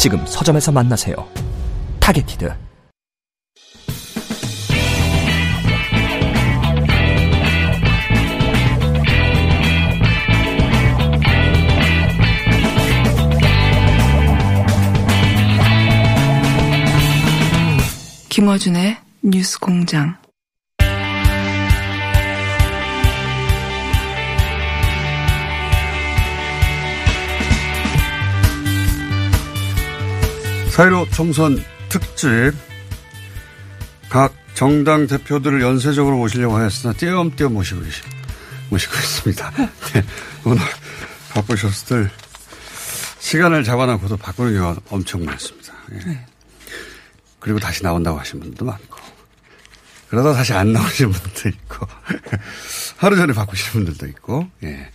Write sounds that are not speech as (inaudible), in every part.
지금 서점에서 만나세요. 타겟티드 김어준의 뉴스 공장. 사이로 총선 특집 각 정당 대표들을 연쇄적으로 모시려고 하였으나 띄엄띄엄 모시고 계시, 모시고 있습니다. (laughs) 네, 오늘 바쁘셨을 시간을 잡아놓고도 바꾸는 경우가 엄청 많습니다. 예. 그리고 다시 나온다고 하신 분들도 많고 그러다 다시 안 나오시는 분들도 있고 (laughs) 하루 전에 바꾸시는 분들도 있고 예.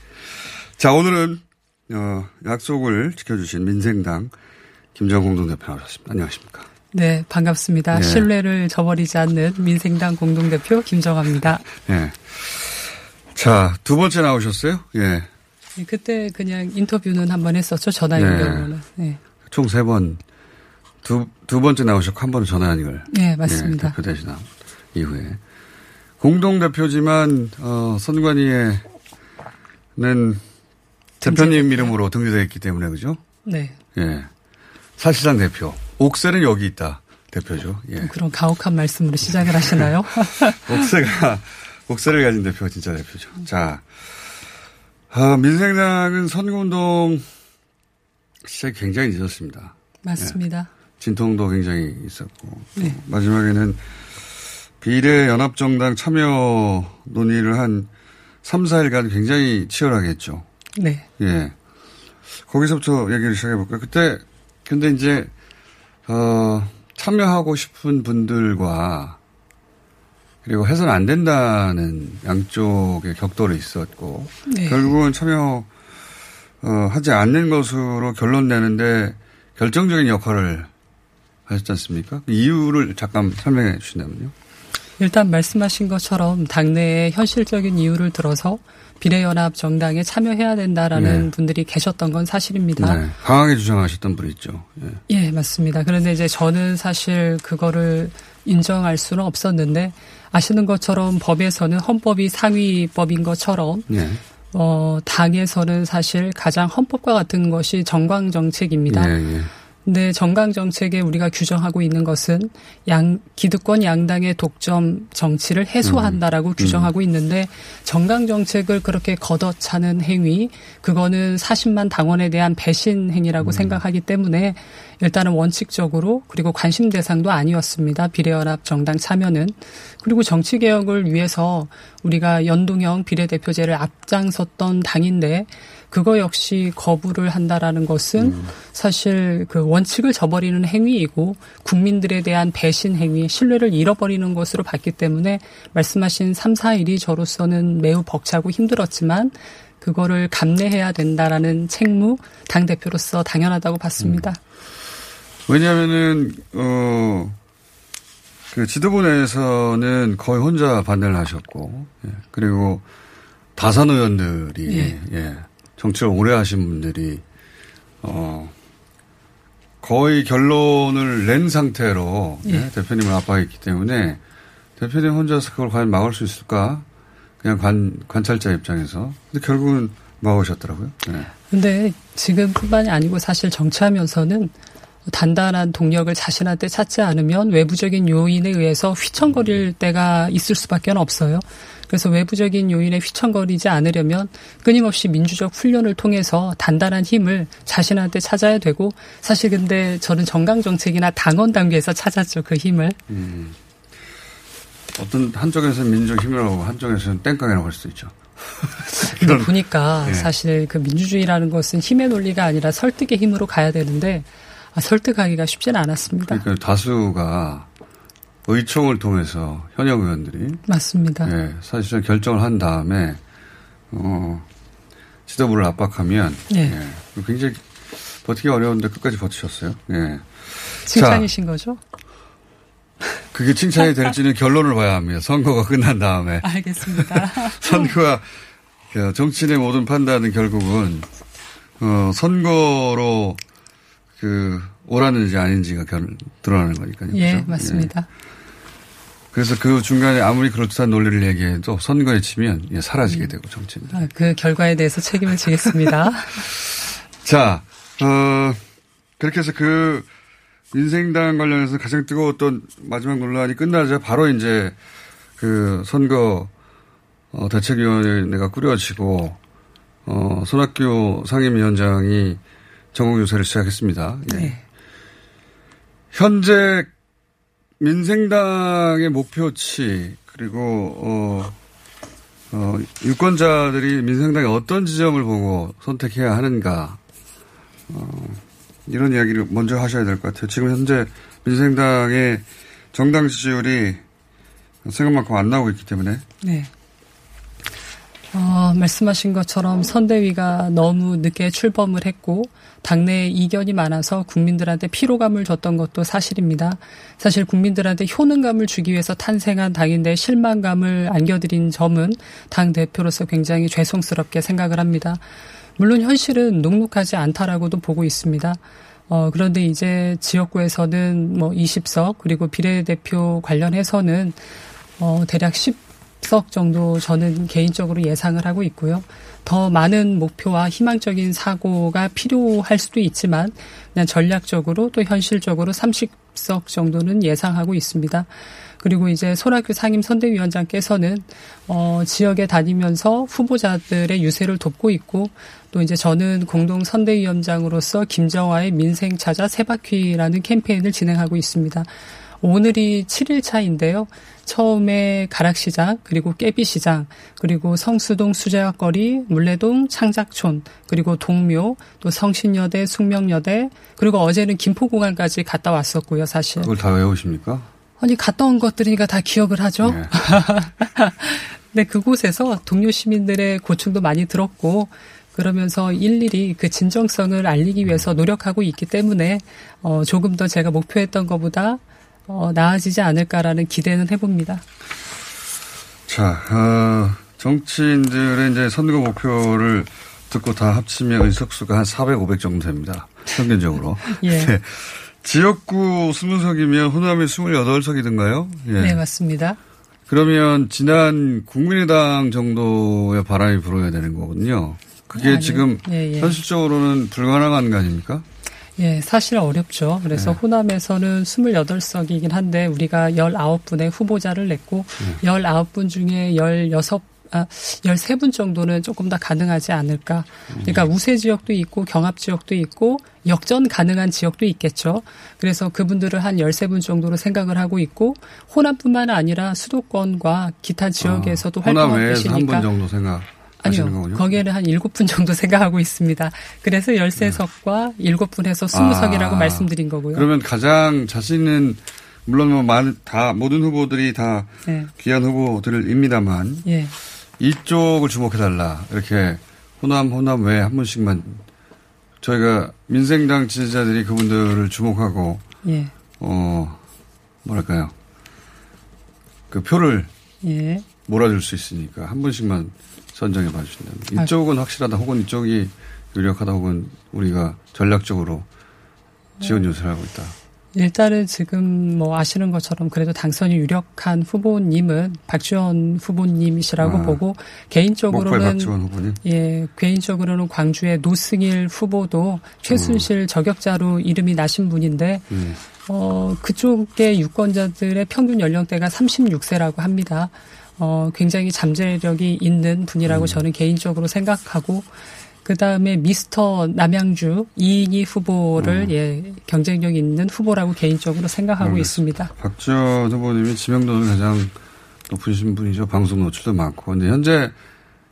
자 오늘은 어, 약속을 지켜주신 민생당 김정공 동대표 나오셨습니다. 안녕하십니까? 네, 반갑습니다. 네. 신뢰를 저버리지 않는 민생당 공동대표 김정아입니다. 예. (laughs) 자, 두 번째 나오셨어요? 예. 네, 그때 그냥 인터뷰는 한 번 했었죠. 전화 네. 연결로는. 네. 총 세 번, 두, 두 번째 나오셨고, 한 번은 전화 연결. 네, 맞습니다. 예, 대표 대신 이후에. 공동대표지만, 어, 선관위에는 대표님 이름으로 등재되어 있기 때문에, 그죠? 네. 예. 사실상 대표. 옥새는 여기 있다. 대표죠. 예. 그런 가혹한 말씀으로 시작을 하시나요? (laughs) 옥새가, 옥새를 가진 대표가 진짜 대표죠. 자, 아, 민생당은 선거운동 시작이 굉장히 늦었습니다. 맞습니다. 진통도 굉장히 있었고. 네. 마지막에는 비례 연합정당 참여 논의를 한 3, 4일간 굉장히 치열하게 했죠. 네. 예. 거기서부터 얘기를 시작해볼까요? 그때, 근데 이제, 어, 참여하고 싶은 분들과 그리고 해서는 안 된다는 양쪽의 격돌이 있었고 네. 결국은 참여 어, 하지 않는 것으로 결론 내는데 결정적인 역할을 하셨지 않습니까? 그 이유를 잠깐 설명해 주신다면요. 일단 말씀하신 것처럼 당내에 현실적인 이유를 들어서 비례연합 정당에 참여해야 된다라는 네. 분들이 계셨던 건 사실입니다. 네. 강하게 주장하셨던 분이 있죠. 예. 예, 맞습니다. 그런데 이제 저는 사실 그거를 인정할 수는 없었는데 아시는 것처럼 법에서는 헌법이 상위법인 것처럼 예. 어, 당에서는 사실 가장 헌법과 같은 것이 정광 정책입니다. 예, 예. 근데 정강 정책에 우리가 규정하고 있는 것은 양 기득권 양당의 독점 정치를 해소한다라고 규정하고 있는데 정강 정책을 그렇게 걷어차는 행위 그거는 40만 당원에 대한 배신 행위라고 생각하기 때문에 일단은 원칙적으로 그리고 관심 대상도 아니었습니다. 비례연합 정당 참여는. 그리고 정치 개혁을 위해서 우리가 연동형 비례대표제를 앞장섰던 당인데 그거 역시 거부를 한다라는 것은 사실 그 원칙을 저버리는 행위이고 국민들에 대한 배신 행위, 신뢰를 잃어버리는 것으로 봤기 때문에 말씀하신 3, 4일이 저로서는 매우 벅차고 힘들었지만 그거를 감내해야 된다라는 책무 당 대표로서 당연하다고 봤습니다. 왜냐하면은 어. 그 지도부 내에서는 거의 혼자 반대를 하셨고, 예. 그리고 다선 의원들이, 예. 예. 정치를 오래 하신 분들이, 어, 거의 결론을 낸 상태로 예, 예. 대표님을 압박했기 때문에 대표님 혼자서 그걸 과연 막을 수 있을까? 그냥 관, 관찰자 입장에서. 근데 결국은 막으셨더라고요. 예. 근데 지금뿐만이 아니고 사실 정치하면서는 단단한 동력을 자신한테 찾지 않으면 외부적인 요인에 의해서 휘청거릴 때가 있을 수밖에 없어요. 그래서 외부적인 요인에 휘청거리지 않으려면 끊임없이 민주적 훈련을 통해서 단단한 힘을 자신한테 찾아야 되고 사실 근데 저는 정강 정책이나 당원 단계에서 찾았죠 그 힘을. 음. 어떤 한쪽에서는 민주적 힘이라고 한쪽에서는 땡깡이라고 할 수도 있죠. (laughs) 근데 보니까 예. 사실 그 민주주의라는 것은 힘의 논리가 아니라 설득의 힘으로 가야 되는데 아, 설득하기가 쉽지는 않았습니다. 그러니까 다수가 의총을 통해서 현역 의원들이 맞습니다. 예, 사실상 결정을 한 다음에 어, 지도부를 압박하면 예. 예, 굉장히 버티기 어려운데 끝까지 버티셨어요. 예. 칭찬이신 거죠? 그게 칭찬이 될지는 결론을 봐야 합니다. 선거가 끝난 다음에. 알겠습니다. (laughs) 선거가 그 정치인의 모든 판단은 결국은 어, 선거로 그 옳았는지 아닌지가 결, 드러나는 거니까요. 예, 그렇죠? 맞습니다. 예. 그래서 그 중간에 아무리 그럴듯한 논리를 얘기해도 선거에 치면 예, 사라지게 되고 정치인. 아, 그 결과에 대해서 책임을 지겠습니다. (laughs) 자, 어, 그렇게 해서 그 민생당 관련해서 가장 뜨거웠던 마지막 논란이 끝나자 바로 이제 그 선거 어, 대책위원회가 꾸려지고 어, 손학규 상임위원장이 전국 유세를 시작했습니다. 예. 네. 현재 민생당의 목표치 그리고 어, 어, 유권자들이 민생당의 어떤 지점을 보고 선택해야 하는가 어, 이런 이야기를 먼저 하셔야 될 것 같아요. 지금 현재 민생당의 정당 지지율이 생각만큼 안 나오고 있기 때문에 네. 어, 말씀하신 것처럼 선대위가 너무 늦게 출범을 했고 당내에 이견이 많아서 국민들한테 피로감을 줬던 것도 사실입니다. 사실 국민들한테 효능감을 주기 위해서 탄생한 당인데 실망감을 안겨드린 점은 당 대표로서 굉장히 죄송스럽게 생각을 합니다. 물론 현실은 녹록하지 않다라고도 보고 있습니다. 어, 그런데 이제 지역구에서는 뭐 20석 그리고 비례대표 관련해서는 어, 대략 10석 정도 저는 개인적으로 예상을 하고 있고요. 더 많은 목표와 희망적인 사고가 필요할 수도 있지만 그냥 전략적으로 또 현실적으로 30석 정도는 예상하고 있습니다. 그리고 이제 손학규 상임 선대위원장께서는 어 지역에 다니면서 후보자들의 유세를 돕고 있고 또 이제 저는 공동 선대위원장으로서 김정화의 민생 찾아 세 바퀴라는 캠페인을 진행하고 있습니다. 오늘이 7일 차인데요. 처음에 가락시장, 그리고 깨비시장, 그리고 성수동 수제화거리, 물레동 창작촌, 그리고 동묘, 또 성신여대, 숙명여대, 그리고 어제는 김포공항까지 갔다 왔었고요, 사실. 그걸 다 외우십니까? 아니, 갔다 온 것들이니까 다 기억을 하죠. 네. (laughs) 네, 그곳에서 동료 시민들의 고충도 많이 들었고, 그러면서 일일이 그 진정성을 알리기 위해서 노력하고 있기 때문에, 어, 조금 더 제가 목표했던 것보다 어, 나아지지 않을까라는 기대는 해봅니다. 자, 어, 정치인들의 이제 선거 목표를 듣고 다 합치면 의석수가 한 400, 500 정도 됩니다. 평균적으로. (laughs) 예. 네. 지역구 20석이면 호남이 28석이든가요? 예. 네, 맞습니다. 그러면 지난 국민의당 정도의 바람이 불어야 되는 거거든요. 그게 아니요. 지금 예, 예. 현실적으로는 불가능한 거 아닙니까? 예, 사실 어렵죠. 그래서 네. 호남에서는 28석이긴 한데 우리가 19분의 후보자를 냈고 19분 중에 16 아, 13분 정도는 조금 더 가능하지 않을까. 그러니까 우세 지역도 있고 경합 지역도 있고 역전 가능한 지역도 있겠죠. 그래서 그분들을 한 13분 정도로 생각을 하고 있고 호남뿐만 아니라 수도권과 기타 지역에서도 아, 호남 활동하고 외에서 한 계시니까 분 정도 생각하시는 아니요. 거군요. 거기에는 한 7분 정도 (laughs) 생각하고 있습니다. 그래서 13석과 7분 해서 20석이라고 아, 말씀드린 거고요. 그러면 가장 자신 있는 물론 뭐 많은 다 모든 후보들이 다 네. 귀한 후보들입니다만 예. 이쪽을 주목해 달라 이렇게 호남 호남 외에 한 분씩만 저희가 민생당 지지자들이 그분들을 주목하고 예. 어 뭐랄까요 그 표를 예. 몰아줄 수 있으니까 한 분씩만 선정해 봐주신다면 아. 이쪽은 확실하다 혹은 이쪽이 유력하다 혹은 우리가 전략적으로 지원 네. 요소를 하고 있다. 일단은 지금 뭐 아시는 것처럼 그래도 당선이 유력한 후보님은 박지원 후보님이시라고 아. 보고 개인적으로는. 예, 개인적으로는 광주의 노승일 후보도 최순실 저격자로 이름이 나신 분인데 음. 어, 그쪽의 유권자들의 평균 연령대가 36세라고 합니다. 어, 굉장히 잠재력이 있는 분이라고 저는 개인적으로 생각하고, 그 다음에 미스터 남양주 이인희 후보를 예, 경쟁력 있는 후보라고 개인적으로 생각하고 알겠습니다. 있습니다. 박지원 후보님이 지명도는 가장 높으신 분이죠. 방송 노출도 많고. 근데 현재,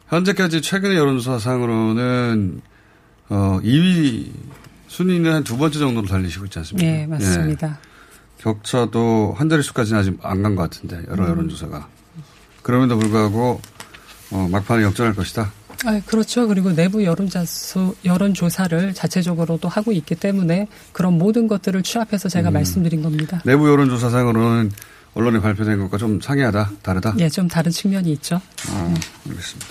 현재까지 최근의 여론조사상으로는, 어, 2위 순위는 한 두 번째 정도로 달리시고 있지 않습니까? 네, 맞습니다. 예. 격차도 한 자릿수까지는 아직 안 간 것 같은데 여러 음. 여론조사가 그럼에도 불구하고 어, 막판에 역전할 것이다. 아, 그렇죠. 그리고 내부 여론자수, 여론조사를 자체적으로도 하고 있기 때문에 그런 모든 것들을 취합해서 제가 음. 말씀드린 겁니다. 내부 여론조사상으로는 언론에 발표된 것과 좀 상이하다, 다르다. 예, 좀 다른 측면이 있죠. 아, 알겠습니다.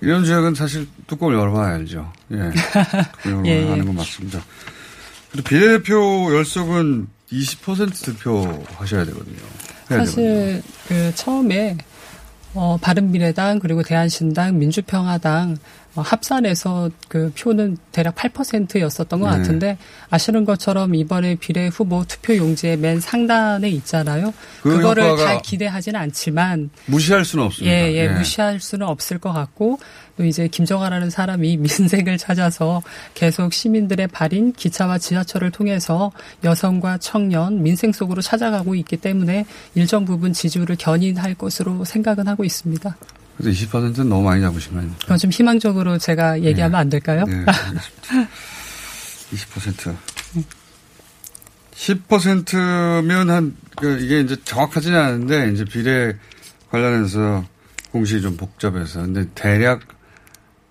이런 지역은 사실 뚜껑을 열어봐야 알죠. 예. (laughs) 뚜껑을 예, 예. 하는 건 맞습니다. 그리고 비례대표 열석은 20% 득표 하셔야 되거든요. 사실 그 처음에 어, 바른미래당 그리고 대한신당 민주평화당 어, 합산해서 그 표는 대략 8%였었던 것 네. 같은데 아시는 것처럼 이번에 비례 후보 투표 용지의 맨 상단에 있잖아요. 그 그거를 다 기대하지는 않지만 무시할 수는 없습니다. 예, 예, 무시할 수는 없을 것 같고 또 이제 김정아라는 사람이 (laughs) 민생을 찾아서 계속 시민들의 발인 기차와 지하철을 통해서 여성과 청년 민생 속으로 찾아가고 있기 때문에 일정 부분 지지율을 견인할 것으로 생각은 하고 있습니다. 그래서 20%는 너무 많이 잡으신 거 아닙니까? 그건 좀 희망적으로 제가 얘기하면 안 될까요? 네, 알겠습니다. 20%. 10%면 한, 그, 이게 이제 정확하지는 않은데, 이제 비례 관련해서 공식이 좀 복잡해서. 근데 대략,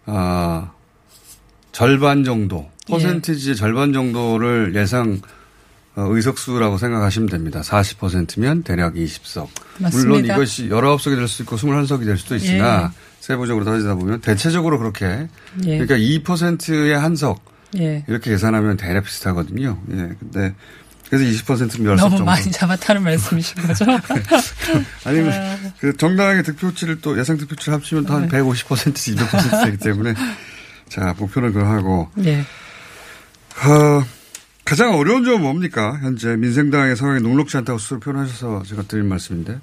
아, 절반 정도, 예. 퍼센티지의 절반 정도를 예상 어, 의석수라고 생각하시면 됩니다. 40%면 대략 20석. 물론 맞습니다. 이것이 19석이 될 수 있고 21석이 될 수도 있으나 세부적으로 따지다 보면 대체적으로 그렇게 예. 그러니까 2%의 한석 예. 이렇게 계산하면 대략 비슷하거든요. 예. 근데 그래서 20%면 10석 너무 정도. 많이 잡았다는 말씀이신 거죠? (laughs) 아니면 아. 그 정당의 득표치를 또 예상 득표치를 합치면 또한 네. 150%, 200% 되기 때문에 (laughs) 자, 목표는 그거 하고 예. 어, 가장 어려운 점은 뭡니까? 현재 민생당의 상황이 녹록지 않다고 스스로 표현하셔서 제가 드린 말씀인데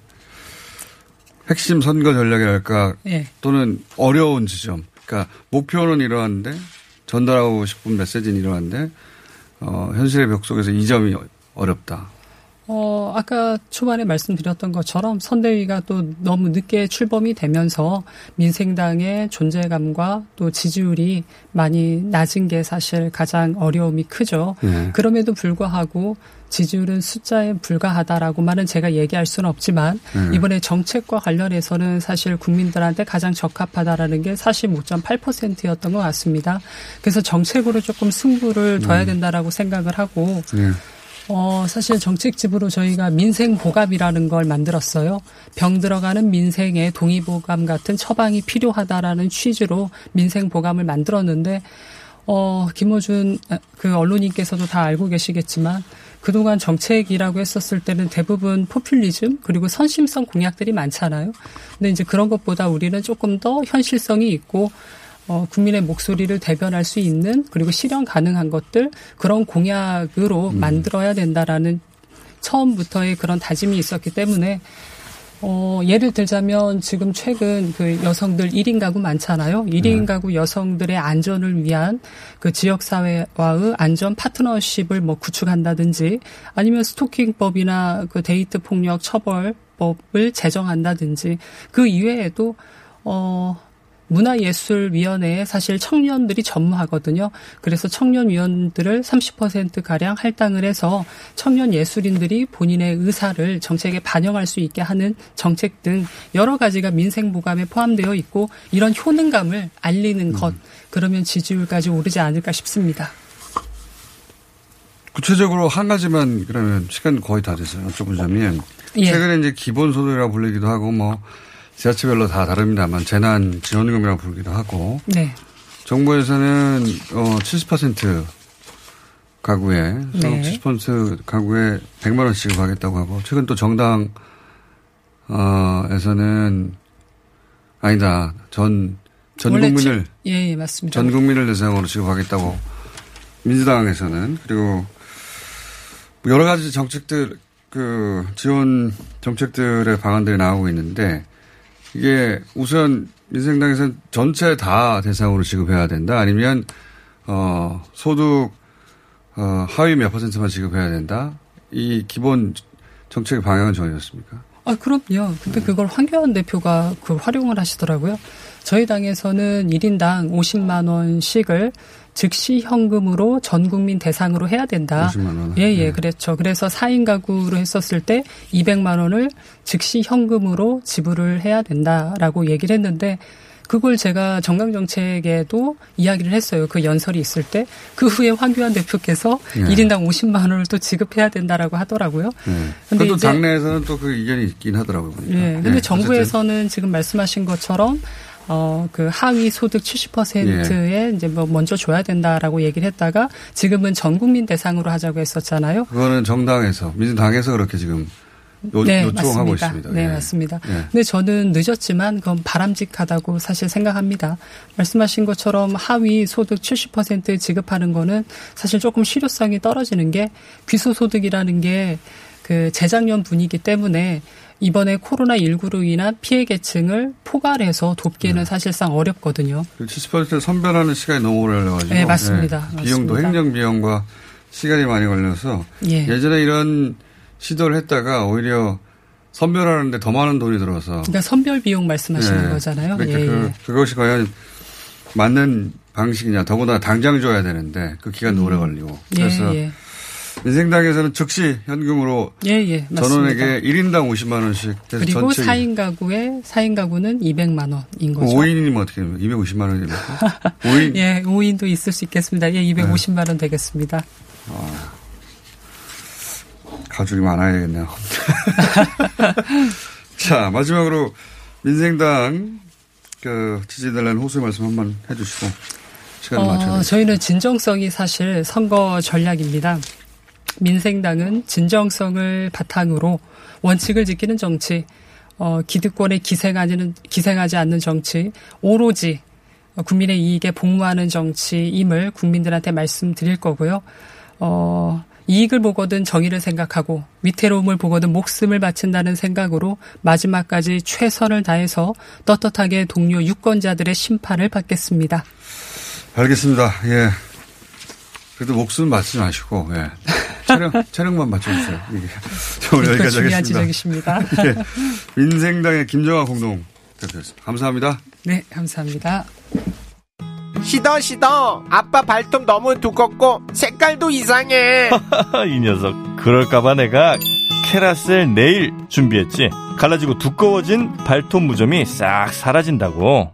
핵심 선거 전략이랄까 예. 또는 어려운 지점. 그러니까 목표는 이러한데 전달하고 싶은 메시지는 이러한데 어, 현실의 벽 속에서 이 점이 어렵다. 어, 아까 초반에 말씀드렸던 것처럼 선대위가 또 너무 늦게 출범이 되면서 민생당의 존재감과 또 지지율이 많이 낮은 게 사실 가장 어려움이 크죠. 네. 그럼에도 불구하고 지지율은 숫자에 불과하다라고만은 제가 얘기할 수는 없지만 네. 이번에 정책과 관련해서는 사실 국민들한테 가장 적합하다라는 게 45.8%였던 것 같습니다. 그래서 정책으로 조금 승부를 둬야 된다라고 생각을 하고 네. 어, 사실 정책집으로 저희가 민생 보감이라는 걸 만들었어요. 병 들어가는 민생의 동의보감 같은 처방이 필요하다라는 취지로 민생 보감을 만들었는데, 어, 김호준 아, 그 언론인께서도 다 알고 계시겠지만, 그동안 정책이라고 했었을 때는 대부분 포퓰리즘 그리고 선심성 공약들이 많잖아요. 근데 이제 그런 것보다 우리는 조금 더 현실성이 있고 어, 국민의 목소리를 대변할 수 있는 그리고 실현 가능한 것들 그런 공약으로 만들어야 된다라는 처음부터의 그런 다짐이 있었기 때문에 어, 예를 들자면 지금 최근 그 여성들 1인 가구 많잖아요. 1인 가구 여성들의 안전을 위한 그 지역사회와의 안전 파트너십을 뭐 구축한다든지 아니면 스토킹법이나 그 데이트 폭력 처벌법을 제정한다든지 그 이외에도 어, 문화예술위원회에 사실 청년들이 전무하거든요. 그래서 청년위원들을 30%가량 할당을 해서 청년 예술인들이 본인의 의사를 정책에 반영할 수 있게 하는 정책 등 여러 가지가 민생보감에 포함되어 있고 이런 효능감을 알리는 것, 그러면 지지율까지 오르지 않을까 싶습니다. 구체적으로 한 가지만 그러면 시간 거의 다 됐어요. 여쭤보자면 예. 최근에 이제 기본소득이라고 불리기도 하고 뭐 지자체별로 다 다릅니다만 재난 지원금이라고 부르기도 하고 네. 정부에서는 어, 70% 가구에 네. 70% 가구에 100만 원 지급하겠다고 하고 최근 또 정당 어에서는 아니다 전전 원래 국민을 치- 예, 예, 맞습니다. 전 국민을 대상으로 지급하겠다고 민주당에서는 그리고 여러 가지 정책들 그 지원 정책들의 방안들이 나오고 있는데 이게 우선 민생당에서는 전체 다 대상으로 지급해야 된다 아니면 어 소득 어 하위 몇 퍼센트만 지급해야 된다 이 기본 정책의 방향은 정해졌습니까? 아, 그럼요. 근데 그걸 황교안 대표가 그 활용을 하시더라고요. 저희 당에서는 1인당 50만 원씩을 즉시 현금으로 전 국민 대상으로 해야 된다. 50만 원. 예, 예, 네. 그랬죠. 그래서 4인 가구로 했었을 때 200만 원을 즉시 현금으로 지불을 해야 된다라고 얘기를 했는데 그걸 제가 정강 정책에도 이야기를 했어요. 그 연설이 있을 때. 그 후에 황교안 대표께서 네. 1인당 50만 원을 또 지급해야 된다라고 하더라고요. 네. 근데 이제- 당내에서는 또 그 의견이 있긴 하더라고요. 보니까. 예. 근데 네, 정부에서는 지금 말씀하신 것처럼 어, 그 하위 소득 70%에 예. 이제 뭐 먼저 줘야 된다라고 얘기를 했다가 지금은 전 국민 대상으로 하자고 했었잖아요. 그거는 정당에서 민주당에서 그렇게 지금 요, 요청하고 맞습니다. 있습니다. 네, 예. 맞습니다. 예. 근데 저는 늦었지만 그건 바람직하다고 사실 생각합니다. 말씀하신 것처럼 하위 소득 70% 지급하는 거는 사실 조금 실효성이 떨어지는 게 귀소소득이라는 게 그 재작년 분위기 때문에 이번에 코로나19로 인한 피해 계층을 포괄해서 돕기에는 네. 사실상 어렵거든요. 70% 선별하는 시간이 너무 오래 걸려가지고. 네, 맞습니다. 예. 비용도 맞습니다. 행정 비용과 시간이 많이 걸려서 예. 예전에 이런 시도를 했다가 오히려 선별하는데 더 많은 돈이 들어서. 그러니까 선별 비용 말씀하시는 예. 거잖아요. 그러니까 예, 그, 예. 그것이 과연 맞는 방식이냐. 더구나 당장 줘야 되는데 그 기간도 오래 걸리고. 그래서 예, 예. 민생당에서는 즉시 현금으로 예, 예. 전원에게 1인당 50만 원씩 그리고 전체 4인 가구에 4인 가구는 200만 원인 거죠. 5인이면 어떻게 됩니까? 250만 원이 됩니까? (laughs) 5인 예, 5인도 있을 수 있겠습니다. 예, 250만 원 되겠습니다. 가족이 많아야 되겠네요. (laughs) 자, 마지막으로 민생당 그 지지달라는 호소의 말씀 한 번 해주시고 시간을 어, 돼. 저희는 진정성이 사실 선거 전략입니다. 민생당은 진정성을 바탕으로 원칙을 지키는 정치, 어, 기득권에 기생하지는, 기생하지 않는 정치, 오로지 국민의 이익에 복무하는 정치임을 국민들한테 말씀드릴 거고요. 어, 이익을 보거든 정의를 생각하고 위태로움을 보거든 목숨을 바친다는 생각으로 마지막까지 최선을 다해서 떳떳하게 동료 유권자들의 심판을 받겠습니다. 알겠습니다. 예. 그래도 목숨 맞지 마시고, 예. (laughs) 촬영, 촬영만 맞춰주세요. 이게. 자, 오늘 그것도 여기까지 중요한 하겠습니다. 지적이십니다. 예. 민생당의 김정아 공동 대표였습니다. 감사합니다. 네, 감사합니다. 시더 시더 아빠 발톱 너무 두껍고 색깔도 이상해 (laughs) 이 녀석 그럴까봐 내가 캐라셀 네일 준비했지 갈라지고 두꺼워진 발톱 무좀이 싹 사라진다고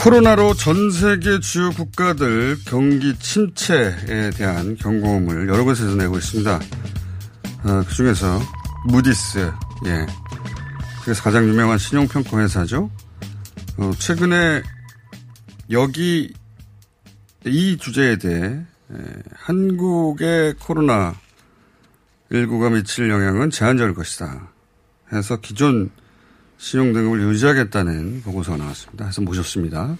코로나로 전 세계 주요 국가들 경기 침체에 대한 경고음을 여러 곳에서 내고 있습니다. 어, 그 중에서 무디스, 예. 그래서 가장 유명한 신용평가 회사죠. 어, 최근에 여기 이 주제에 대해 에, 한국의 코로나 19가 미칠 영향은 제한적일 것이다. 해서 기존 신용 등급을 유지하겠다는 보고서가 나왔습니다. 해서 모셨습니다.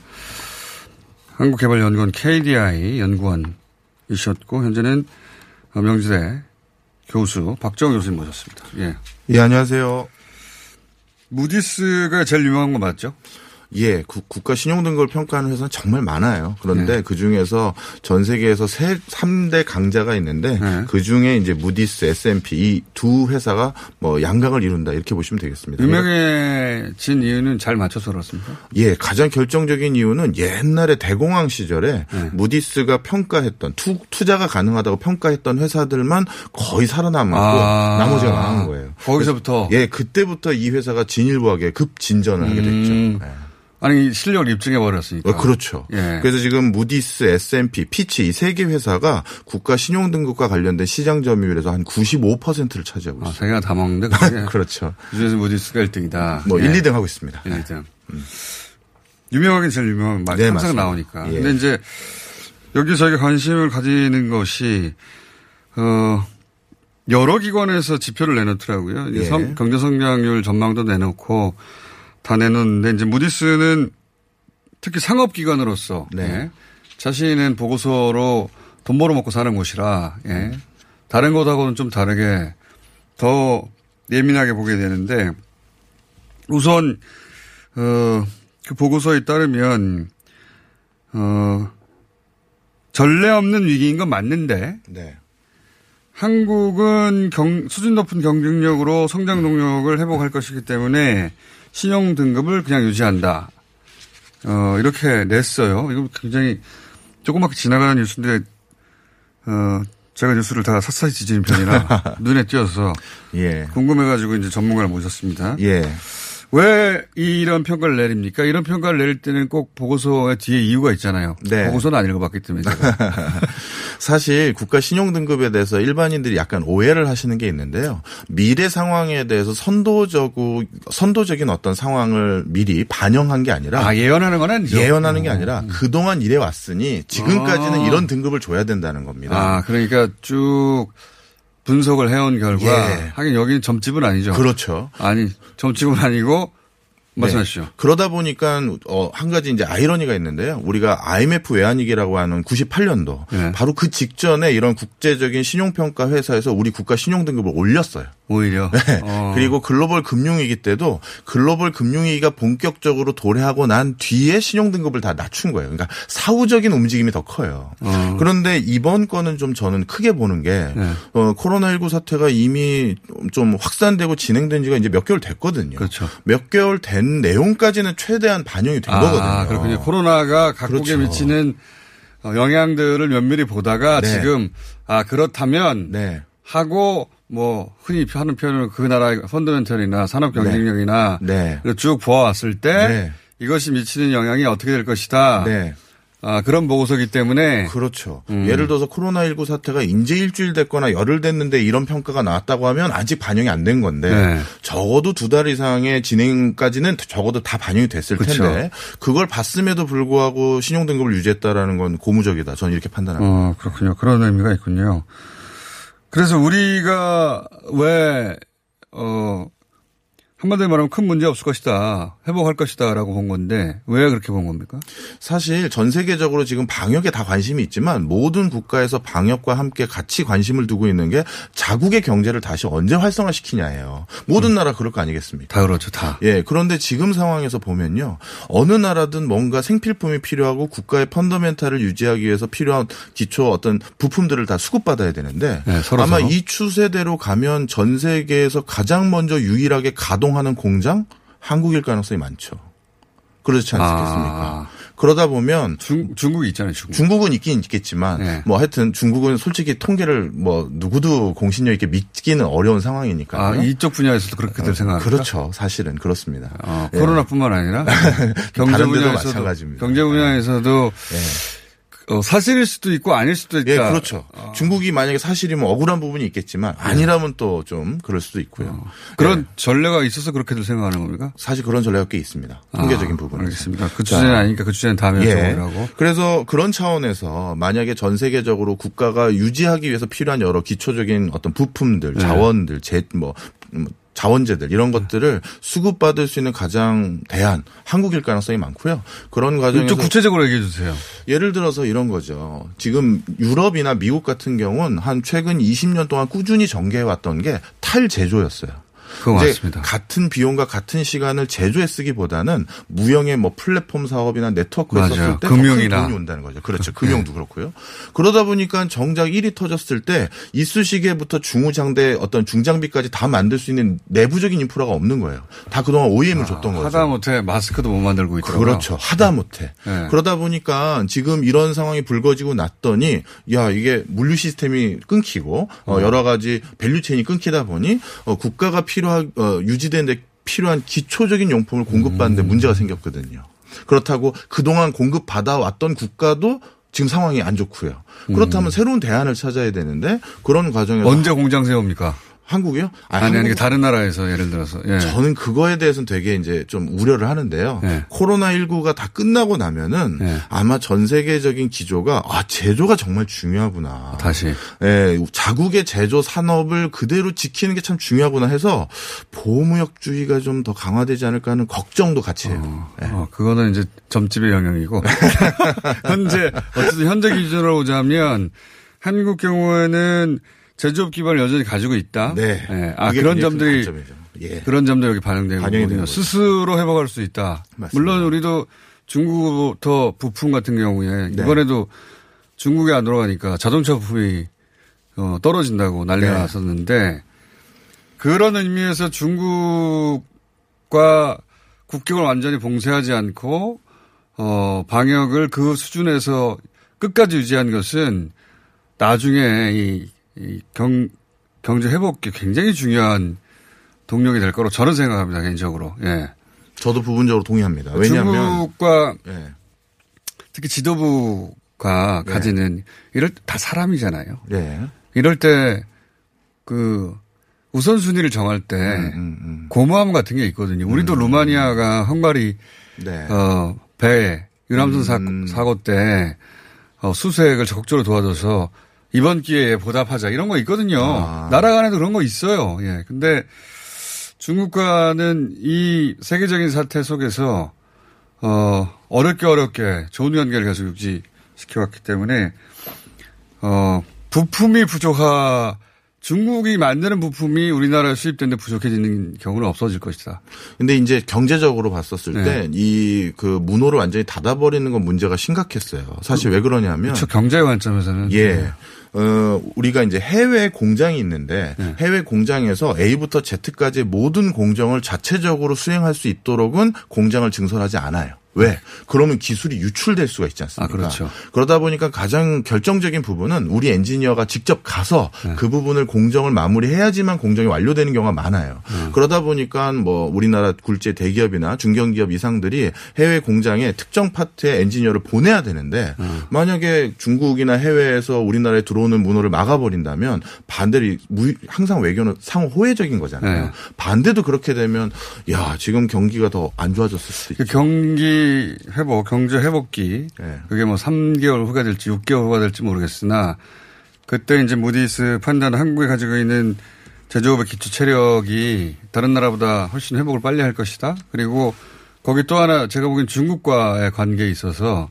한국개발연구원 KDI 연구원이셨고 현재는 명지대 교수 박정우 교수님 모셨습니다. 예. 예, 안녕하세요. 무디스가 제일 유명한 거 맞죠? 예, 구- 국가 신용 등급을 평가하는 회사는 정말 많아요. 그런데 네. 그 중에서 전 세계에서 세, 3대 강자가 있는데 네. 그 중에 이제 무디스, S&P 이 두 회사가 뭐 양강을 이룬다 이렇게 보시면 되겠습니다. 유명해진 이유는 잘 맞춰서 그렇습니까? 예, 가장 결정적인 이유는 옛날에 대공황 시절에 네. 무디스가 평가했던 투, 투자가 가능하다고 평가했던 회사들만 거의 살아남고 아. 나머지가 망한 거예요. 거기서부터 예, 그때부터 이 회사가 진일보하게 급 진전을 하게 됐죠. 음. 예. 아니 실력을 입증해 버렸으니까. 어, 그렇죠. 예. 그래서 지금 무디스, S&P, 피치 이 세 개 회사가 국가 신용 등급과 관련된 시장 점유율에서 한 95%를 차지하고 아, 있어요. 세 개가 다 먹는데 (laughs) 그렇죠. 그중에서 무디스가 1등이다. 뭐 1, 2등 하고 있습니다. 1, 2등. 유명하긴 제일 유명한 말 네, 항상 맞습니다. 나오니까. 예. 근데 이제 여기 저희가 관심을 가지는 것이 어 여러 기관에서 지표를 내놓더라고요. 예. 성- 경제 성장률 전망도 내놓고 다 내놓는데 이제 무디스는 특히 상업 기관으로서 네. 예. 자신은 보고서로 돈 벌어 먹고 사는 곳이라 예. 다른 곳하고는 좀 다르게 더 예민하게 보게 되는데 우선 어, 그 보고서에 따르면 어, 전례 없는 위기인 건 맞는데 네. 한국은 경- 수준 높은 경쟁력으로 성장 동력을 회복할 것이기 때문에 신용 등급을 그냥 유지한다. 어, 이렇게 냈어요. 이거 굉장히 조그맣게 지나가는 뉴스인데, 어, 제가 뉴스를 다 샅샅이 뒤지는 편이라 (laughs) 눈에 띄어서 예. 궁금해가지고 이제 전문가를 모셨습니다. 예. 왜 이런 평가를 내립니까? 이런 평가를 내릴 때는 꼭 보고서의 뒤에 이유가 있잖아요. 네. 보고서는 안 읽어봤기 때문에. (laughs) 사실 국가 신용 등급에 대해서 일반인들이 약간 오해를 하시는 게 있는데요. 미래 상황에 대해서 선도적고 선도적인 어떤 상황을 미리 반영한 게 아니라 아, 예언하는 건 아니죠. 예언하는 게 아니라 그동안 이래 왔으니 지금까지는 아. 이런 등급을 줘야 된다는 겁니다. 아, 그러니까 쭉 분석을 해온 결과 예. 하긴 여기는 점집은 아니죠. 그렇죠. 아니, 점집은 아니고 말씀하시죠. 네. 그러다 보니까 어, 한 가지 이제 아이러니가 있는데요. 우리가 IMF 외환위기라고 하는 98년도 네. 바로 그 직전에 이런 국제적인 신용평가 회사에서 우리 국가 신용 등급을 올렸어요. 오히려. 네. 어. 그리고 글로벌 금융위기 때도 글로벌 금융위기가 본격적으로 도래하고 난 뒤에 신용 등급을 다 낮춘 거예요. 그러니까 사후적인 움직임이 더 커요. 어. 그런데 이번 거는 좀 저는 크게 보는 게 네. 어, 코로나19 사태가 이미 좀 확산되고 진행된 지가 이제 몇 개월 됐거든요. 그렇죠. 몇 개월 된 내용까지는 최대한 반영이 된 아, 거거든요. 그렇군요. 코로나가 각국에 그렇죠. 미치는 어, 영향들을 면밀히 보다가 네. 지금 아 그렇다면 네. 하고 뭐 흔히 하는 표현으로 그 나라의 펀더멘털이나 산업 경쟁력이나 네. 를쭉 보아왔을 때 네. 이것이 미치는 영향이 어떻게 될 것이다. 네. 아, 그런 보고서기 때문에 그렇죠. 음. 예를 들어서 코로나19 사태가 이제 일주일 됐거나 열흘 됐는데 이런 평가가 나왔다고 하면 아직 반영이 안 된 건데 네. 적어도 두 달 이상의 진행까지는 적어도 다 반영이 됐을 그렇죠. 텐데 그걸 봤음에도 불구하고 신용 등급을 유지했다라는 건 고무적이다. 저는 이렇게 판단합니다. 어, 그렇군요. 그런 의미가 있군요. 그래서 우리가 왜, 어, 한마디로 말하면 큰 문제 없을 것이다. 회복할 것이다. 라고 본 건데, 왜 그렇게 본 겁니까? 사실 전 세계적으로 지금 방역에 다 관심이 있지만 모든 국가에서 방역과 함께 같이 관심을 두고 있는 게 자국의 경제를 다시 언제 활성화시키냐예요. 모든 나라 그럴 거 아니겠습니까? 다 그렇죠. 다. 예, 그런데 지금 상황에서 보면요. 어느 나라든 뭔가 생필품이 필요하고 국가의 펀더멘탈을 유지하기 위해서 필요한 기초 어떤 부품들을 다 수급받아야 되는데 네, 서로 아마 서로. 이 추세대로 가면 전 세계에서 가장 먼저 유일하게 가동 하는 공장 한국일 가능성이 많죠. 그렇지 않겠습니까? 아. 그러다 보면 중, 중국이 있잖아요. 중국. 중국은 있긴 있겠지만 네. 뭐 하여튼 중국은 솔직히 통계를 뭐 누구도 공신력 있게 믿기는 어려운 상황이니까. 아, 이쪽 분야에서도 그렇게들 생각합니까? 그렇죠. 사실은 그렇습니다. 어, 예. 코로나뿐만 아니라 (laughs) 경제 분야에서도 마찬가지입니다. 경제 분야에서도 어, 사실일 수도 있고 아닐 수도 있다. 예, 그렇죠. 어. 중국이 만약에 사실이면 억울한 부분이 있겠지만 아니라면 또 좀 그럴 수도 있고요. 어. 그런 예, 전례가 있어서 그렇게들 생각하는 겁니까? 사실 그런 전례가 꽤 있습니다. 통계적인 아, 부분은. 알겠습니다. 그 주제는 아니니까 그 주제는 다음에 예. 여쭤보라고. 그래서 그런 차원에서 만약에 전 세계적으로 국가가 유지하기 위해서 필요한 여러 기초적인 어떤 부품들, 네. 자원들, 제, 뭐, 음, 자원재들 이런 것들을 수급받을 수 있는 가장 대안 한국일 가능성이 많고요. 그런 과정에서 좀 구체적으로 얘기해 주세요. 예를 들어서 이런 거죠. 지금 유럽이나 미국 같은 경우는 한 최근 20년 동안 꾸준히 전개해 왔던 게 탈 제조였어요. 이제 맞습니다. 같은 비용과 같은 시간을 제조에 쓰기보다는 무형의 뭐 플랫폼 사업이나 네트워크에 맞아요. 썼을 때 금융이나. 더 돈이 온다는 거죠. 그렇죠. 금융도 그렇고요. 그러다 보니까 정작 일이 터졌을 때 이쑤시개부터 중후장대 어떤 중장비까지 다 만들 수 있는 내부적인 인프라가 없는 거예요. 다 그동안 OEM을 줬던 거죠. 하다못해 마스크도 못 만들고 있더라고요. 그렇죠. 하다못해. 네. 그러다 보니까 지금 이런 상황이 불거지고 났더니 야 이게 물류 시스템이 끊기고 어, 여러 가지 value chain이 끊기다 보니 어, 국가가 필요 한 어, 유지되는데 필요한 기초적인 용품을 공급받는데 음. 문제가 생겼거든요. 그렇다고 그동안 공급 받아왔던 국가도 지금 상황이 안 좋고요. 그렇다면 새로운 대안을 찾아야 되는데 그런 과정에서 음. 언제 공장 세웁니까? 한국이요? 아니, 아니, 한국- 다른 나라에서 예를 들어서. 예. 저는 그거에 대해서는 되게 이제 좀 우려를 하는데요. 네. 코로나19가 다 끝나고 나면은 네. 아마 전 세계적인 기조가 아, 제조가 정말 중요하구나. 다시. 예, 자국의 제조 산업을 그대로 지키는 게 참 중요하구나 해서 보호무역주의가 좀 더 강화되지 않을까 하는 걱정도 같이 해요. 예. 어, 그거는 이제 점집의 영역이고. (laughs) 현재, 어쨌든 현재 기준으로 보자면 한국 경우에는 제조업 기반을 여전히 가지고 있다. 네. 예. 아, 그게 그런 점들이. 예. 그런 점도 여기 반영되고 반영이 되는 있군요. 거죠. 스스로 회복할 수 있다. 맞습니다. 물론 우리도 중국부터 부품 같은 경우에 네. 이번에도 중국에 안 들어가니까 자동차 부품이 어, 떨어진다고 난리가 네. 났었는데 그런 의미에서 중국과 국경을 완전히 봉쇄하지 않고 어, 방역을 그 수준에서 끝까지 유지한 것은 나중에 이, 이 경, 경제 회복에 굉장히 중요한 동력이 될 거로 저는 생각합니다, 개인적으로. 예. 저도 부분적으로 동의합니다. 왜냐하면 중국과 예. 특히 지도부가 네. 가지는 이럴 때다 사람이잖아요. 예. 이럴 때 그 우선순위를 정할 때 음, 음. 고마움 같은 게 있거든요. 우리도 루마니아가 헝가리 네. 어, 배 유람선 음. 사, 고 때 어, 수색을 적극적으로 도와줘서 이번 기회에 보답하자 이런 거 있거든요. 아. 나라 간에도 그런 거 있어요. 예. 근데 중국과는 이 세계적인 사태 속에서 어, 어렵게 어렵게 좋은 관계를 계속 유지시켜왔기 때문에 어, 부품이 부족하 중국이 만드는 부품이 우리나라에 수입되는데 부족해지는 경우는 없어질 것이다. 근데 이제 경제적으로 봤었을 네. 때이 그 문호를 완전히 닫아버리는 건 문제가 심각했어요. 사실 왜 그러냐면 그렇죠. 경제 관점에서는 예. 어, 우리가 이제 해외 공장이 있는데 네. 해외 공장에서 A부터 Z까지 모든 공정을 자체적으로 수행할 수 있도록은 공장을 증설하지 않아요. 왜? 그러면 기술이 유출될 수가 있지 않습니까? 아, 그렇죠. 그러다 보니까 가장 결정적인 부분은 우리 엔지니어가 직접 가서 네. 그 부분을 공정을 마무리해야지만 공정이 완료되는 경우가 많아요. 네. 그러다 보니까 뭐 우리나라 굴제 대기업이나 중견기업 이상들이 해외 공장에 특정 파트의 엔지니어를 보내야 되는데 네. 만약에 중국이나 해외에서 우리나라에 들어오는 문호를 막아버린다면 반대로 무- 항상 외교는 상호 호혜적인 거잖아요. 네. 반대도 그렇게 되면 야 지금 경기가 더 안 좋아졌을 수도 그 있죠. 경기 회복, 경제 회복기 네. 그게 뭐 3개월 후가 될지 6개월 후가 될지 모르겠으나 그때 이제 무디스 판단 한국이 가지고 있는 제조업의 기초 체력이 다른 나라보다 훨씬 회복을 빨리 할 것이다. 그리고 거기 또 하나 제가 보기엔 중국과의 관계에 있어서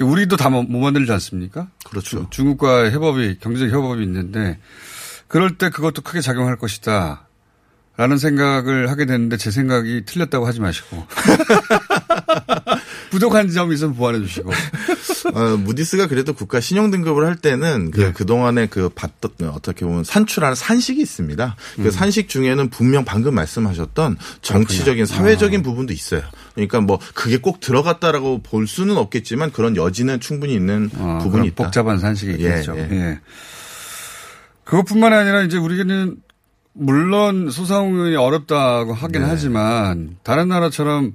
우리도 다 못 만들지 않습니까? 그렇죠. 중국과의 협업이 경제적 협업이 있는데 그럴 때 그것도 크게 작용할 것이다. 라는 생각을 하게 되는데 제 생각이 틀렸다고 하지 마시고. (laughs) 부족한 점이 있으면 보완해 주시고. 어, 무디스가 그래도 국가 신용 등급을 할 때는 그 네. 그동안에 그 봤던 어떻게 보면 산출하는 산식이 있습니다. 그 산식 중에는 분명 방금 말씀하셨던 정치적인 사회적인 부분도 있어요. 그러니까 뭐 그게 꼭 들어갔다라고 볼 수는 없겠지만 그런 여지는 충분히 있는 어, 부분이 있다. 복잡한 산식이 예, 있겠죠. 예. 예. 그것뿐만 아니라 이제 우리는 물론 소상공인이 어렵다고 하긴 네. 하지만 다른 나라처럼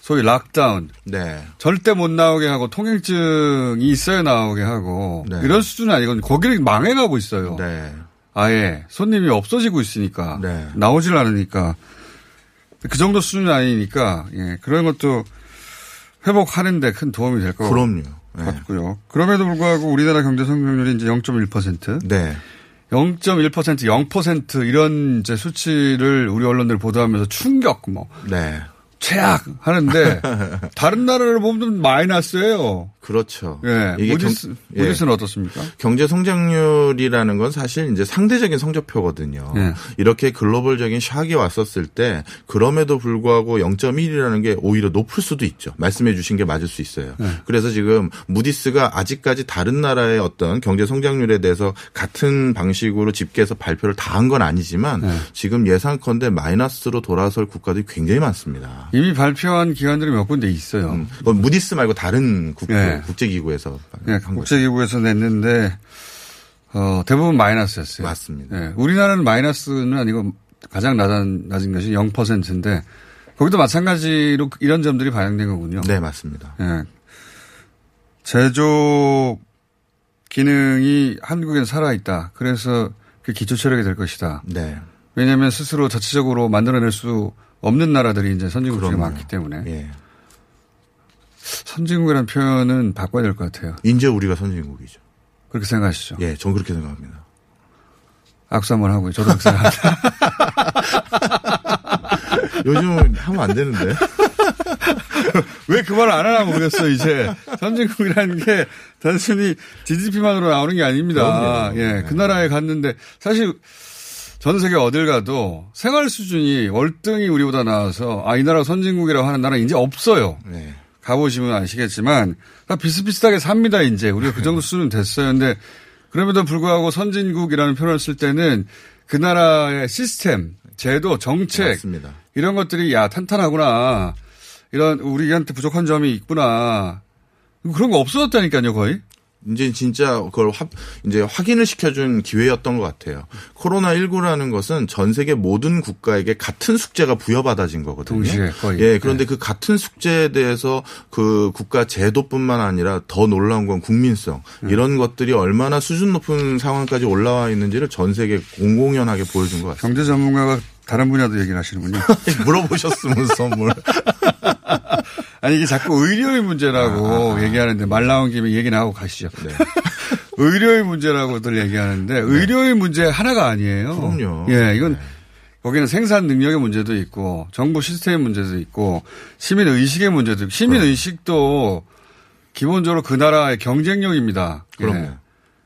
소위 락다운 네. 절대 못 나오게 하고 통행증이 있어야 나오게 하고 네. 이런 수준은 아니거든요. 거기는 망해가고 있어요. 네. 아예 손님이 없어지고 있으니까 네. 나오질 않으니까 그 정도 수준이 아니니까 예, 그런 것도 회복하는데 큰 도움이 될것 그럼요. 네. 같고요. 그럼에도 불구하고 우리나라 경제 성장률이 이제 0.1%, 네. 0.1% 0% 이런 이제 수치를 우리 언론들 보도하면서 충격 뭐 네. 최악 하는데 (laughs) 다른 나라를 보면 마이너스예요. 그렇죠. 예. 이게 무디스, 경- 예. 무디스는 어떻습니까? 경제 성장률이라는 건 사실 이제 상대적인 성적표거든요. 예. 이렇게 글로벌적인 샥이 왔었을 때 그럼에도 불구하고 0.1이라는 게 오히려 높을 수도 있죠. 말씀해 주신 게 맞을 수 있어요. 예. 그래서 지금 무디스가 아직까지 다른 나라의 어떤 경제 성장률에 대해서 같은 방식으로 집계해서 발표를 다 한 건 아니지만 예. 지금 예상컨대 마이너스로 돌아설 국가들이 굉장히 많습니다. 이미 발표한 기관들이 몇 군데 있어요. 음, 그건 무디스 말고 다른 국, 예. 국제기구에서 거죠. 국제기구에서 냈는데 어, 대부분 마이너스였어요. 맞습니다. 예, 우리나라는 마이너스는 아니고 가장 낮은, 낮은 것이 0%인데 거기도 마찬가지로 이런 점들이 반영된 거군요. 네, 맞습니다. 예. 제조 기능이 한국엔 살아있다. 그래서 그 기초 체력이 될 것이다. 네. 왜냐하면 스스로 자체적으로 만들어낼 수 없는 나라들이 이제 선진국 중에 그럼요. 많기 때문에 예. 선진국이라는 표현은 바꿔야 될 것 같아요. 이제 우리가 선진국이죠. 그렇게 생각하시죠? 예, 전 그렇게 생각합니다. 악수 한번 하고요. 저도 그렇게 생각합니다. (laughs) 요즘은 하면 안 되는데. (laughs) 왜 그 말을 안 하나 모르겠어, 이제. 선진국이라는 게 단순히 GDP만으로 나오는 게 아닙니다. 그럼요. 네. 예, 그 나라에 갔는데 사실 전 세계 어딜 가도 생활 수준이 월등히 우리보다 나아서 아, 이 나라가 선진국이라고 하는 나라 이제 없어요. 네. 가보시면 아시겠지만 다 비슷비슷하게 삽니다, 이제. 우리가 그 정도 수준은 됐어요. 근데 그럼에도 불구하고 선진국이라는 표현을 쓸 때는 그 나라의 시스템, 제도, 정책 맞습니다. 이런 것들이 야 탄탄하구나. 이런 우리한테 부족한 점이 있구나. 그런 거 없어졌다니까요, 거의. 이제 진짜 그걸 확, 이제 확인을 시켜준 기회였던 것 같아요. 코로나 19라는 것은 전 세계 모든 국가에게 같은 숙제가 부여받아진 거거든요. 동시에 거의. 예, 그런데 그 같은 숙제에 대해서 그 국가 제도뿐만 아니라 더 놀라운 건 국민성. 음. 이런 것들이 얼마나 수준 높은 상황까지 올라와 있는지를 전 세계 공공연하게 보여준 것 같습니다. 경제 전문가가 다른 분야도 얘기를 하시는군요. (laughs) 물어보셨으면서 뭘. (laughs) 아니 이게 자꾸 의료의 문제라고 얘기하는데 말 나온 김에 얘기 나하고 가시죠. 아, 네. (laughs) 의료의 문제라고들 얘기하는데 의료의 문제 하나가 아니에요. 그럼요. 예, 이건 거기는 생산 능력의 문제도 있고 정부 시스템의 문제도 있고 시민 의식의 문제도 있고 시민 의식도 기본적으로 그 나라의 경쟁력입니다. 예. 그럼요.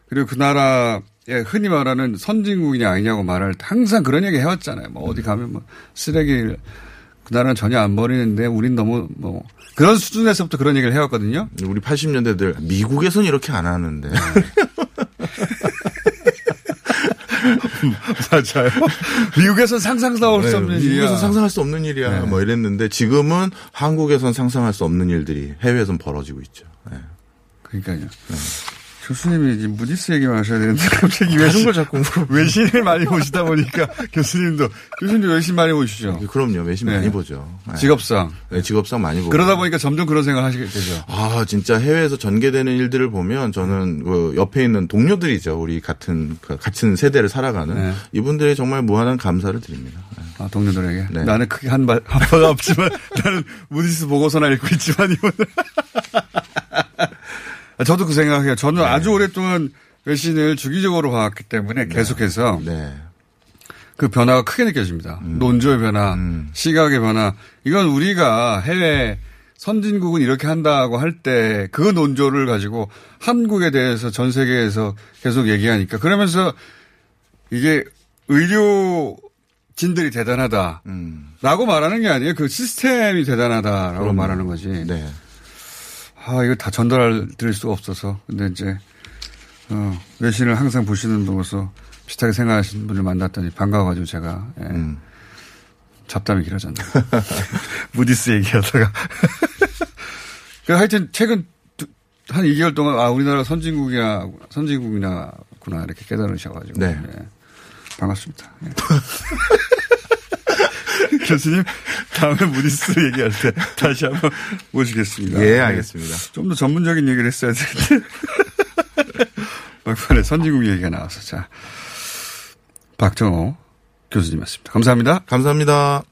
그리고 그 나라에 흔히 말하는 선진국이냐 아니냐고 말할 때 항상 그런 얘기 해왔잖아요. 뭐 어디 가면 뭐 쓰레기를 그 나라는 전혀 안 버리는데 우린 너무 뭐 그런 수준에서부터 그런 얘기를 해왔거든요. 우리 80년대들 미국에선 이렇게 안 하는데. (laughs) 맞아요. 미국에선 상상도 할수 없는 일이야. 미국에서 상상할 수 없는 일이야. 네. 뭐 이랬는데 지금은 한국에선 상상할 수 없는 일들이 해외에선 벌어지고 있죠. 네. 그러니까요. 교수님이 이제 무디스 얘기만 하셔야 되는데 (laughs) 갑자기 외신 걸 자꾸 외신을 많이 보시다 보니까 (laughs) 교수님도 교수님도 외신 많이 보시죠. 그럼요. 외신 네. 많이 보죠. 네. 직업상. 네, 직업상 많이 보고. 그러다 보니까 점점 그런 생각을 하시게 되죠. 아, 진짜 해외에서 전개되는 일들을 보면 저는 그 옆에 있는 동료들이죠. 우리 같은, 그 같은 세대를 살아가는 네. 이분들이 정말 무한한 감사를 드립니다. 네. 아, 동료들에게. 네. 나는 크게 한 발, 한 바가 없지만 (laughs) 나는 무디스 보고서나 읽고 있지만 이분. 아, 저도 그 생각해요. 저는 네. 아주 오랫동안 외신을 주기적으로 봐왔기 때문에 계속해서 네. 그 변화가 크게 느껴집니다. 논조의 변화, 음. 시각의 변화. 이건 우리가 해외 선진국은 이렇게 한다고 할 때 그 논조를 가지고 한국에 대해서 전 세계에서 계속 얘기하니까 그러면서 이게 의료진들이 대단하다. 음. 라고 말하는 게 아니에요. 그 시스템이 대단하다라고 그럼요. 말하는 거지. 네. 아, 이거 다 전달할 드릴 수가 없어서. 근데 이제, 어, 외신을 항상 보시는 분으로서 비슷하게 생각하시는 분을 만났더니 반가워가지고 제가, 예, 음. 잡담이 길어졌네요. (laughs) 무디스 얘기하다가. (laughs) 그 하여튼 최근 두- 한 2개월 동안 아, 우리나라 선진국이야, 선진국이나구나 이렇게 깨달으셔가지고. 네. 예, 반갑습니다. 예. (laughs) 교수님, 다음에 무디스 얘기할 때 다시 한번 모시겠습니다. 예, 네. 알겠습니다. 좀 더 전문적인 얘기를 했어야 되는데. (laughs) 막판에 선진국 얘기가 나와서. 자, 박정호 교수님이었습니다. 감사합니다. 감사합니다.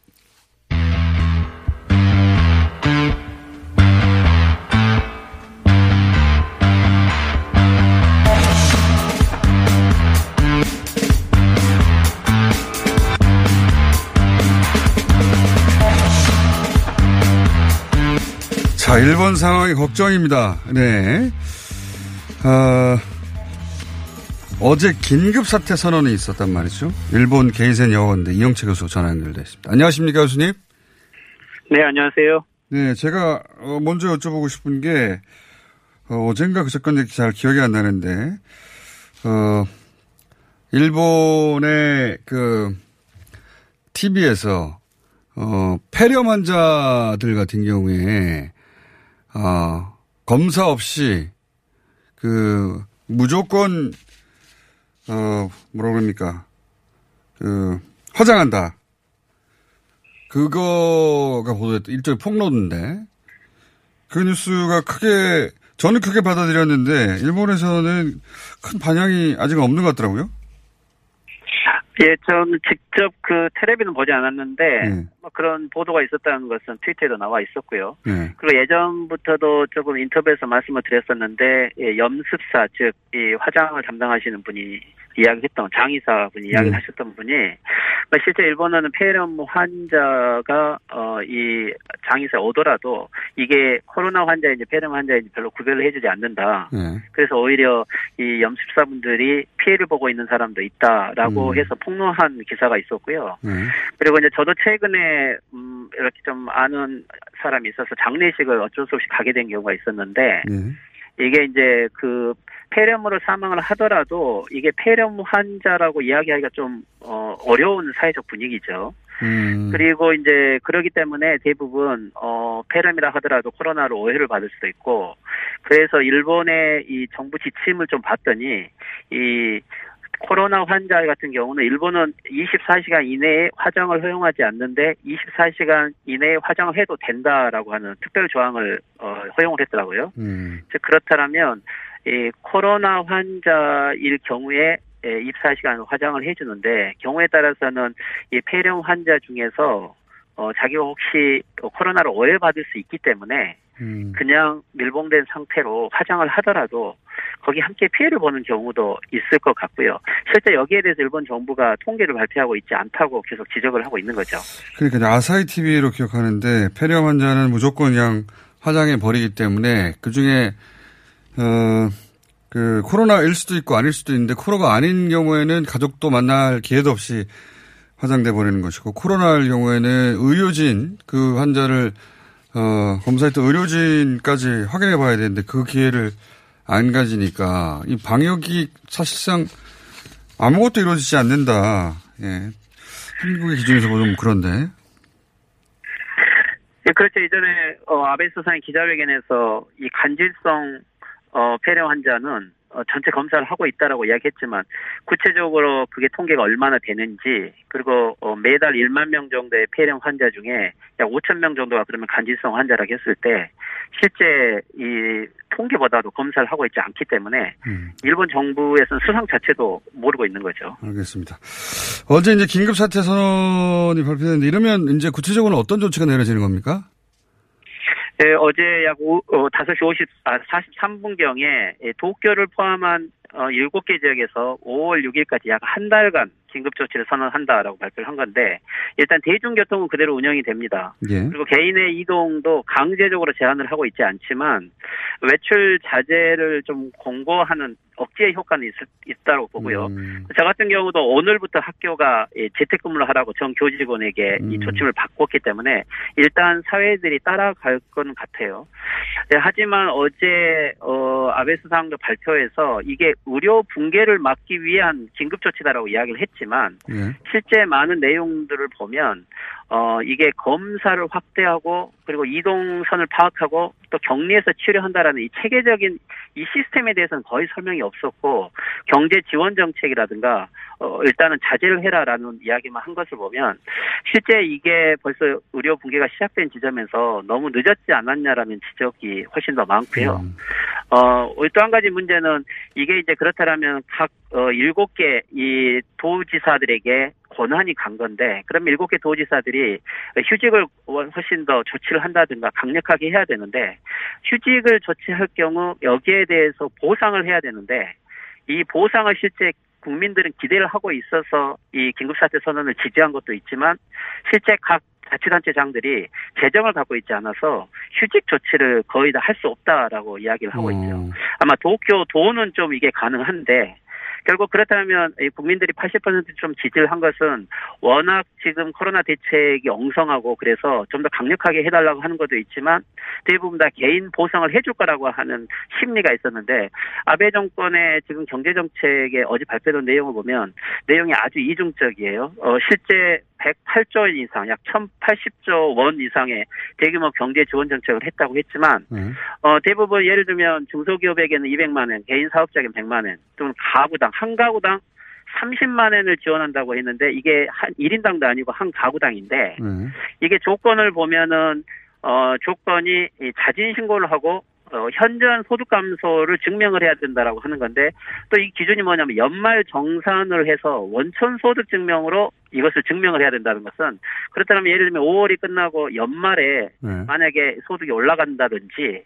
자, 일본 상황이 걱정입니다. 네. 어, 어제 긴급 사태 선언이 있었단 말이죠. 일본 게이센 여원대 이영채 교수 전화 연결돼 있습니다. 안녕하십니까, 교수님? 네, 안녕하세요. 네, 제가 어, 먼저 여쭤보고 싶은 게 어, 어젠가 그저께 잘 기억이 안 나는데 어, 일본의 그 TV에서 어, 폐렴 환자들 같은 경우에 어, 검사 없이 그 무조건 어 뭐라 그럽니까 그 화장한다. 그거가 보도됐 일종의 폭로인데 그 뉴스가 크게 저는 크게 받아들였는데 일본에서는 큰 반향이 아직 없는 것 같더라고요. 예, 저는 직접 그 텔레비는 보지 않았는데 네. 뭐 그런 보도가 있었다는 것은 트위터에도 나와 있었고요. 네. 그리고 예전부터도 조금 인터뷰에서 말씀을 드렸었는데 예, 염습사 즉 이 화장을 담당하시는 분이 이야기했던 장의사 분이 이야기를 네. 하셨던 분이 뭐 실제 일본어는 폐렴 환자가 어 이 장의사에 오더라도 이게 코로나 환자인지 폐렴 환자인지 별로 구별을 해주지 않는다. 네. 그래서 오히려 이 염습사분들이 피해를 보고 있는 사람도 있다라고 음. 해서 폭로한 기사가 있었고요. 네. 그리고 이제 저도 최근에 음 이렇게 좀 아는 사람이 있어서 장례식을 어쩔 수 없이 가게 된 경우가 있었는데 네. 이게 이제 그 폐렴으로 사망을 하더라도 이게 폐렴 환자라고 이야기하기가 좀 어, 어려운 사회적 분위기죠. 음. 그리고 이제 그러기 때문에 대부분 어 폐렴이라 하더라도 코로나로 오해를 받을 수도 있고 그래서 일본의 이 정부 지침을 좀 봤더니 이 코로나 환자 같은 경우는 일본은 24시간 이내에 화장을 허용하지 않는데 24시간 이내에 화장을 해도 된다라고 하는 특별 조항을 어, 허용을 했더라고요. 음. 즉 그렇다면 이 코로나 환자일 경우에 예, 24시간 화장을 해주는데 경우에 따라서는 이 폐렴 환자 중에서 어, 자기가 혹시 코로나로 오해받을 수 있기 때문에 음. 그냥 밀봉된 상태로 화장을 하더라도 거기 함께 피해를 보는 경우도 있을 것 같고요. 실제 여기에 대해서 일본 정부가 통계를 발표하고 있지 않다고 계속 지적을 하고 있는 거죠. 그러니까 아사히 TV로 기억하는데 폐렴 환자는 무조건 그냥 화장해 버리기 때문에 그 중에 어 그 코로나일 수도 있고 아닐 수도 있는데 코로나가 아닌 경우에는 가족도 만날 기회도 없이 화장돼 버리는 것이고 코로나일 경우에는 의료진 그 환자를 어 검사했던 의료진까지 확인해 봐야 되는데 그 기회를 안 가지니까 이 방역이 사실상 아무것도 이루어지지 않는다. 예. 한국의 기준에서 보면 그런데. 예, 그렇죠. 이전에 어, 아베 수상이 기자회견에서 이 간질성 어, 폐렴 환자는 어, 전체 검사를 하고 있다라고 이야기했지만 구체적으로 그게 통계가 얼마나 되는지 그리고 어, 매달 1만 명 정도의 폐렴 환자 중에 약 5천 명 정도가 그러면 간질성 환자라고 했을 때 실제 이 통계보다도 검사를 하고 있지 않기 때문에 일본 정부에서는 수상 자체도 모르고 있는 거죠. 알겠습니다. 어제 이제 긴급 사태 선언이 발표됐는데 이러면 이제 구체적으로 어떤 조치가 내려지는 겁니까? 예, 어제 약 오, 어, 5시 50, 아, 43분경에 예, 도쿄를 포함한 어, 7개 지역에서 5월 6일까지 약 한 달간 긴급 조치를 선언한다라고 발표를 한 건데 일단 대중교통은 그대로 운영이 됩니다. 예. 그리고 개인의 이동도 강제적으로 제한을 하고 있지 않지만 외출 자제를 좀 공고하는 억제 효과는 있, 있다고 보고요. 음. 저 같은 경우도 오늘부터 학교가 예, 재택근무를 하라고 전 교직원에게 이 조치를 바꿨기 때문에 일단 사회들이 따라갈 건 같아요. 예, 하지만 어제 어, 아베 수상도 발표에서 이게 의료 붕괴를 막기 위한 긴급 조치다라고 이야기를 했지 만 예. 실제 많은 내용들을 보면 어 이게 검사를 확대하고 그리고 이동선을 파악하고 또 격리해서 치료한다라는 이 체계적인 이 시스템에 대해서는 거의 설명이 없었고 경제 지원 정책이라든가 어 일단은 자제를 해라라는 이야기만 한 것을 보면 실제 이게 벌써 의료 붕괴가 시작된 지점에서 너무 늦었지 않았냐라는 지적이 훨씬 더 많고요. 어, 또 한 가지 문제는 이게 이제 그렇다라면 각, 어, 일곱 개 이 도지사들에게 권한이 간 건데, 그럼 일곱 개 도지사들이 휴직을 훨씬 더 조치를 한다든가 강력하게 해야 되는데, 휴직을 조치할 경우 여기에 대해서 보상을 해야 되는데, 이 보상을 실제 국민들은 기대를 하고 있어서 이 긴급사태 선언을 지지한 것도 있지만 실제 각 자치단체장들이 재정을 갖고 있지 않아서 휴직 조치를 거의 다 할 수 없다라고 이야기를 하고 있죠. 아마 도쿄 도는 좀 이게 가능한데 결국 그렇다면 이 국민들이 80%좀 지지를 한 것은 워낙 지금 코로나 대책이 엉성하고 그래서 좀 더 강력하게 해달라고 하는 것도 있지만 대부분 다 개인 보상을 해줄 거라고 하는 심리가 있었는데 아베 정권의 지금 경제 정책에 어제 발표된 내용을 보면 내용이 아주 이중적이에요. 어, 실제 108조 원 이상, 약 1,080조 원 이상의 대규모 경제 지원 정책을 했다고 했지만 어, 대부분 예를 들면 중소기업에게는 200만 원, 개인 사업자에게는 100만 원, 또는 가구당 한 가구당 30만 원을 지원한다고 했는데 이게 한 1인당도 아니고 한 가구당인데 이게 조건을 보면은 어 조건이 이 자진 신고를 하고 어, 현저한 소득 감소를 증명을 해야 된다라고 하는 건데 또 이 기준이 뭐냐면 연말 정산을 해서 원천 소득 증명으로 이것을 증명을 해야 된다는 것은 그렇다면 예를 들면 5월이 끝나고 연말에 네. 만약에 소득이 올라간다든지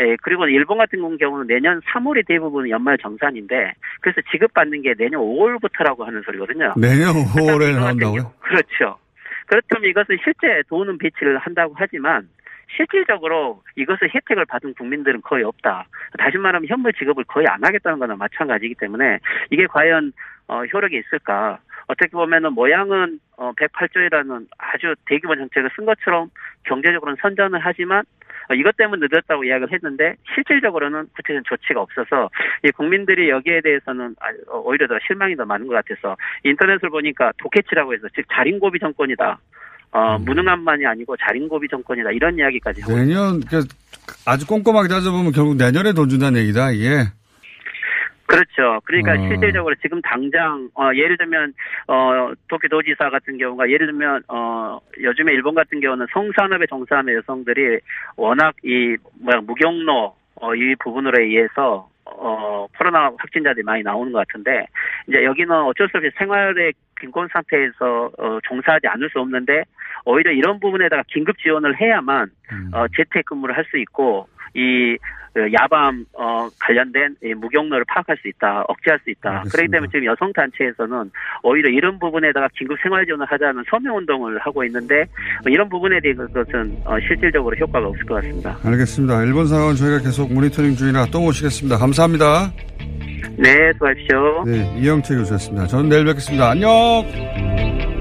예, 그리고 일본 같은 경우는 내년 3월이 대부분 연말 정산인데 그래서 지급받는 게 내년 5월부터라고 하는 소리거든요. 내년 5월에 나온다고요? 그렇죠. 그렇다면 이것은 실제 돈은 배치를 한다고 하지만 실질적으로 이것을 혜택을 받은 국민들은 거의 없다. 다시 말하면 현물 지급을 거의 안 하겠다는 거나 마찬가지이기 때문에 이게 과연 어, 효력이 있을까? 어떻게 보면은 모양은 어, 108조이라는 아주 대규모 정책을 쓴 것처럼 경제적으로는 선전을 하지만 어, 이것 때문에 늦었다고 이야기를 했는데 실질적으로는 구체적인 조치가 없어서 이 국민들이 여기에 대해서는 아, 어, 오히려 더 실망이 더 많은 것 같아서 인터넷을 보니까 도케치라고 해서 즉 자린고비 정권이다. 어, 무능함만이 아니고 자린고비 정권이다 이런 이야기까지 하고 내년 그 아주 꼼꼼하게 따져보면 결국 내년에 돈 준다는 얘기다 이게. 그렇죠. 그러니까 어. 실질적으로 지금 당장 어 예를 들면 어 도쿄 도지사 같은 경우가 예를 들면 어 요즘에 일본 같은 경우는 성산업에 종사하는 여성들이 워낙 이 뭐야 무경로 어 이 부분으로 의해서 어 코로나 확진자들이 많이 나오는 것 같은데 이제 여기는 어쩔 수 없이 생활의 빈곤 상태에서 어 종사하지 않을 수 없는데 오히려 이런 부분에다가 긴급 지원을 해야만 어 재택근무를 할 수 있고 이그 야밤 어 관련된 이 무경로를 파악할 수 있다, 억제할 수 있다. 그렇기 때문에 지금 여성 단체에서는 오히려 이런 부분에다가 긴급 생활 지원을 하자는 서명 운동을 하고 있는데 어, 이런 부분에 대한 것은 어, 실질적으로 효과가 없을 것 같습니다. 알겠습니다. 일본 상황은 저희가 계속 모니터링 중이라 또 모시겠습니다. 감사합니다. 네, 수고하십시오. 네, 이영채 교수였습니다. 저는 내일 뵙겠습니다. 안녕!